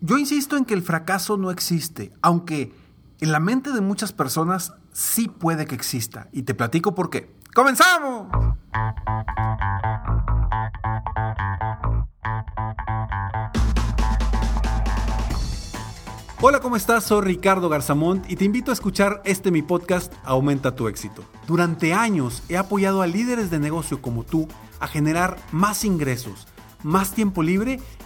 Yo insisto en que el fracaso no existe, aunque en la mente de muchas personas sí puede que exista. Y te platico por qué. ¡Comenzamos! Hola, ¿cómo estás? Soy Ricardo Garzamont y te invito a escuchar este mi podcast Aumenta tu éxito. Durante años he apoyado a líderes de negocio como tú a generar más ingresos, más tiempo libre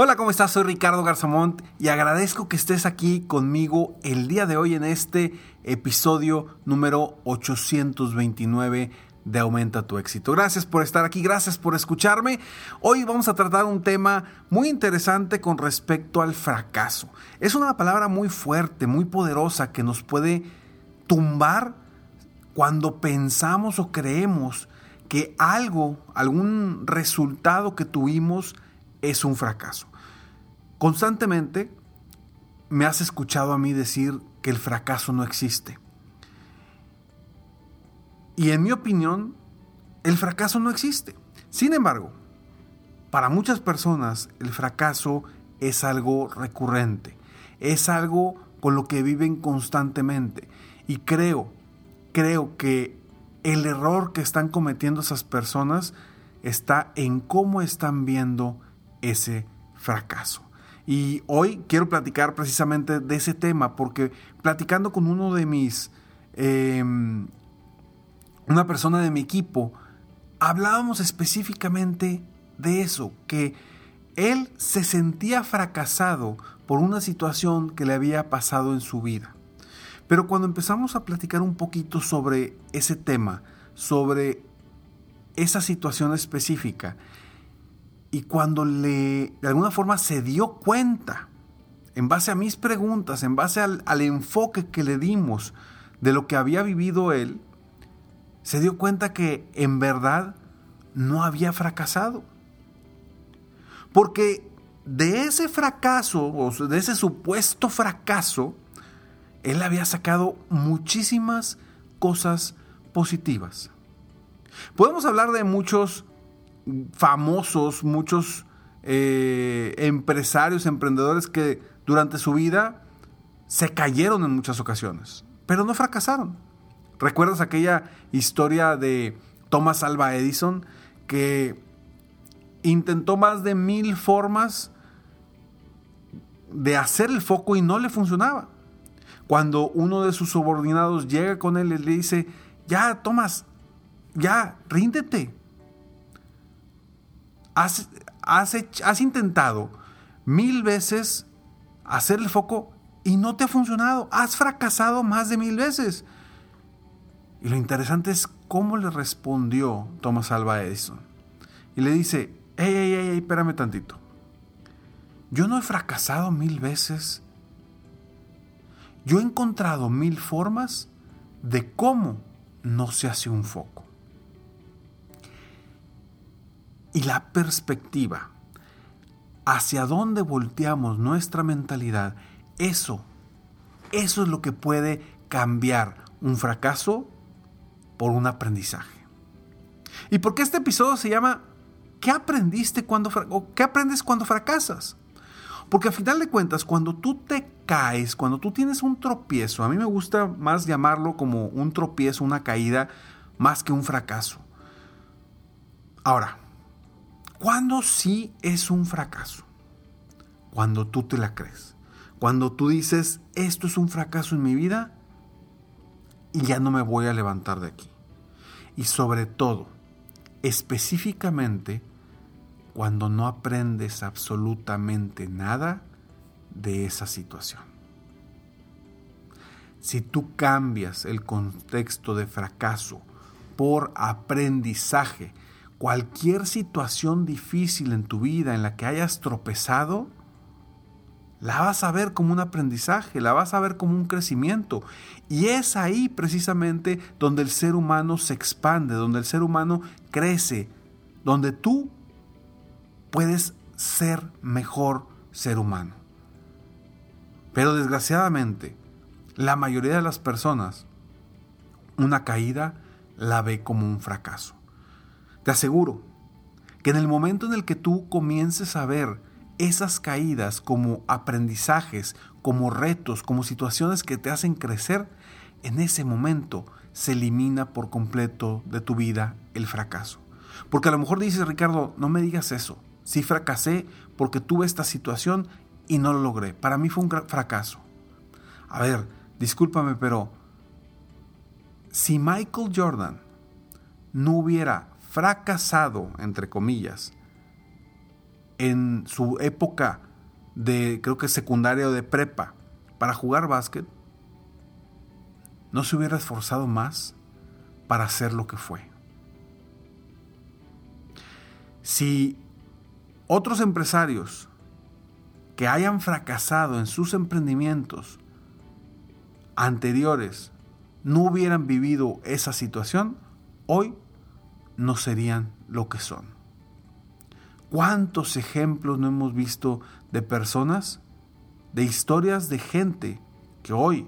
Hola, ¿cómo estás? Soy Ricardo Garzamont y agradezco que estés aquí conmigo el día de hoy en este episodio número 829 de Aumenta tu éxito. Gracias por estar aquí, gracias por escucharme. Hoy vamos a tratar un tema muy interesante con respecto al fracaso. Es una palabra muy fuerte, muy poderosa que nos puede tumbar cuando pensamos o creemos que algo, algún resultado que tuvimos es un fracaso. Constantemente me has escuchado a mí decir que el fracaso no existe. Y en mi opinión, el fracaso no existe. Sin embargo, para muchas personas el fracaso es algo recurrente, es algo con lo que viven constantemente. Y creo, creo que el error que están cometiendo esas personas está en cómo están viendo ese fracaso. Y hoy quiero platicar precisamente de ese tema porque platicando con uno de mis, em, una persona de mi equipo, hablábamos específicamente de eso, que él se sentía fracasado por una situación que le había pasado en su vida. Pero cuando empezamos a platicar un poquito sobre ese tema, sobre esa situación específica, y cuando le, de alguna forma se dio cuenta, en base a mis preguntas, en base al, enfoque que le dimos de lo que había vivido él, se dio cuenta que en verdad no había fracasado. Porque de ese fracaso, o de ese supuesto fracaso, él había sacado muchísimas cosas positivas. Podemos hablar de muchos famosos, muchos eh, empresarios, emprendedores que durante su vida se cayeron en muchas ocasiones, pero no fracasaron. ¿Recuerdas aquella historia de Thomas Alva Edison que intentó más de mil formas de hacer el foco y no le funcionaba? Cuando uno de sus subordinados llega con él y le dice, ya, Thomas, ya, ríndete, has, intentado mil veces hacer el foco y no te ha funcionado. Has fracasado más de mil veces. Y lo interesante es cómo le respondió Thomas Alva Edison. Y le dice, hey, hey, hey, espérame tantito. Yo no he fracasado mil veces. Yo he encontrado mil formas de cómo no se hace un foco y la perspectiva, hacia dónde volteamos nuestra mentalidad, eso, eso es lo que puede cambiar un fracaso por un aprendizaje. ¿Y por qué este episodio se llama ¿Qué aprendiste cuando qué aprendes cuando fracasas? Porque al final de cuentas, cuando tú te caes, cuando tú tienes un tropiezo, a mí me gusta más llamarlo como un tropiezo, una caída, más que un fracaso. Ahora, ¿cuándo sí es un fracaso? Cuando tú te la crees. Cuando tú dices, esto es un fracaso en mi vida y ya no me voy a levantar de aquí. Y sobre todo, específicamente, cuando no aprendes absolutamente nada de esa situación. Si tú cambias el contexto de fracaso por aprendizaje, cualquier situación difícil en tu vida en la que hayas tropezado, la vas a ver como un aprendizaje, la vas a ver como un crecimiento. Y es ahí precisamente donde el ser humano se expande, donde el ser humano crece, donde tú puedes ser mejor ser humano. Pero desgraciadamente, la mayoría de las personas, una caída la ve como un fracaso. Te aseguro que en el momento en el que tú comiences a ver esas caídas como aprendizajes, como retos, como situaciones que te hacen crecer, en ese momento se elimina por completo de tu vida el fracaso. Porque a lo mejor dices, Ricardo, no me digas eso. Sí fracasé porque tuve esta situación y no lo logré. Para mí fue un fracaso. A ver, discúlpame, pero si Michael Jordan no hubiera fracasado, entre comillas, en su época de, creo que secundaria o de prepa, para jugar básquet, no se hubiera esforzado más para hacer lo que fue. Si otros empresarios que hayan fracasado en sus emprendimientos anteriores no hubieran vivido esa situación, hoy no serían lo que son. ¿Cuántos ejemplos no hemos visto de personas, de historias de gente que hoy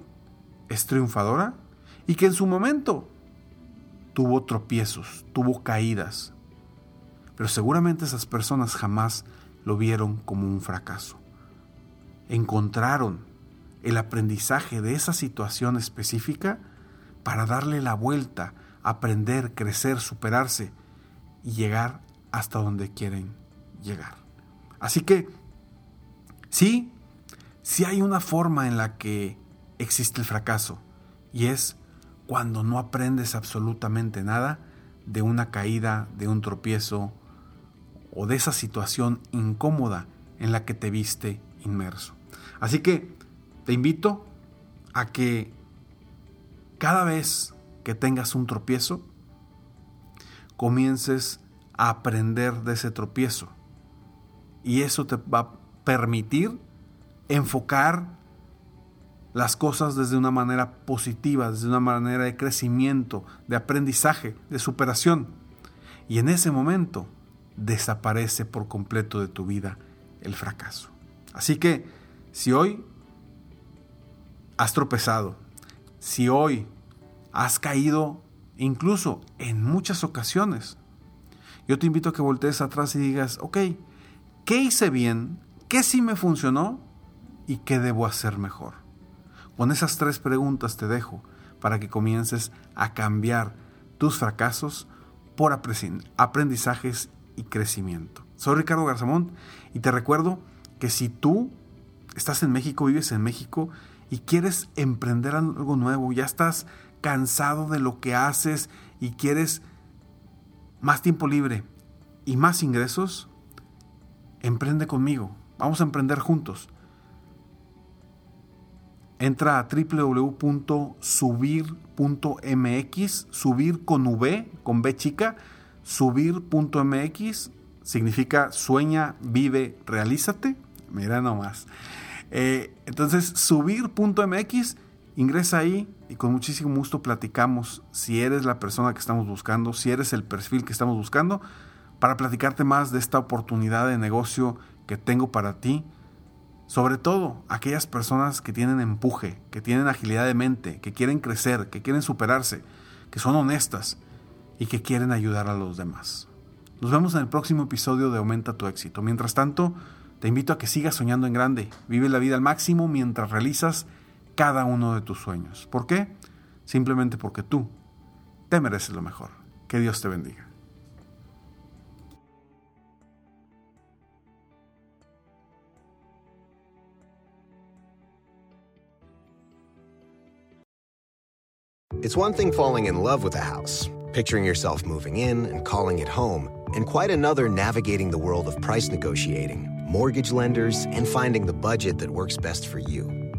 es triunfadora y que en su momento tuvo tropiezos, tuvo caídas, pero seguramente esas personas jamás lo vieron como un fracaso. Encontraron el aprendizaje de esa situación específica para darle la vuelta, aprender, crecer, superarse y llegar hasta donde quieren llegar. Así que, sí, sí hay una forma en la que existe el fracaso y es cuando no aprendes absolutamente nada de una caída, de un tropiezo, o de esa situación incómoda en la que te viste inmerso. Así que te invito a que cada vez que tengas un tropiezo, comiences a aprender de ese tropiezo. Y eso te va a permitir enfocar las cosas desde una manera positiva, desde una manera de crecimiento, de aprendizaje, de superación. Y en ese momento desaparece por completo de tu vida el fracaso. Así que si hoy has tropezado, si hoy has caído incluso en muchas ocasiones, yo te invito a que voltees atrás y digas, ok, ¿qué hice bien? ¿Qué sí me funcionó? ¿Y qué debo hacer mejor? Con esas tres preguntas te dejo para que comiences a cambiar tus fracasos por aprendizajes y crecimiento. Soy Ricardo Garzamón y te recuerdo que si tú estás en México, vives en México y quieres emprender algo nuevo, ya estás cansado de lo que haces y quieres más tiempo libre y más ingresos, emprende conmigo. Vamos a emprender juntos. Entra a www.subir.mx, subir con V, con B chica, subir.mx significa sueña, vive, realízate. Mira nomás. Eh, entonces, subir.mx, ingresa ahí y con muchísimo gusto platicamos si eres la persona que estamos buscando, si eres el perfil que estamos buscando, para platicarte más de esta oportunidad de negocio que tengo para ti Sobre todo aquellas personas que tienen empuje, que tienen agilidad de mente, que quieren crecer, que quieren superarse, que son honestas y que quieren ayudar a los demás. Nos vemos en el próximo episodio de Aumenta tu éxito. Mientras tanto, te invito a que sigas soñando en grande. Vive la vida al máximo mientras realizas cada uno de tus sueños. ¿Por qué? Simplemente porque tú te mereces lo mejor. Que Dios te bendiga. It's one thing falling in love with a house, picturing yourself moving in and calling it home, and quite another navigating the world of price negotiating, mortgage lenders, and finding the budget that works best for you.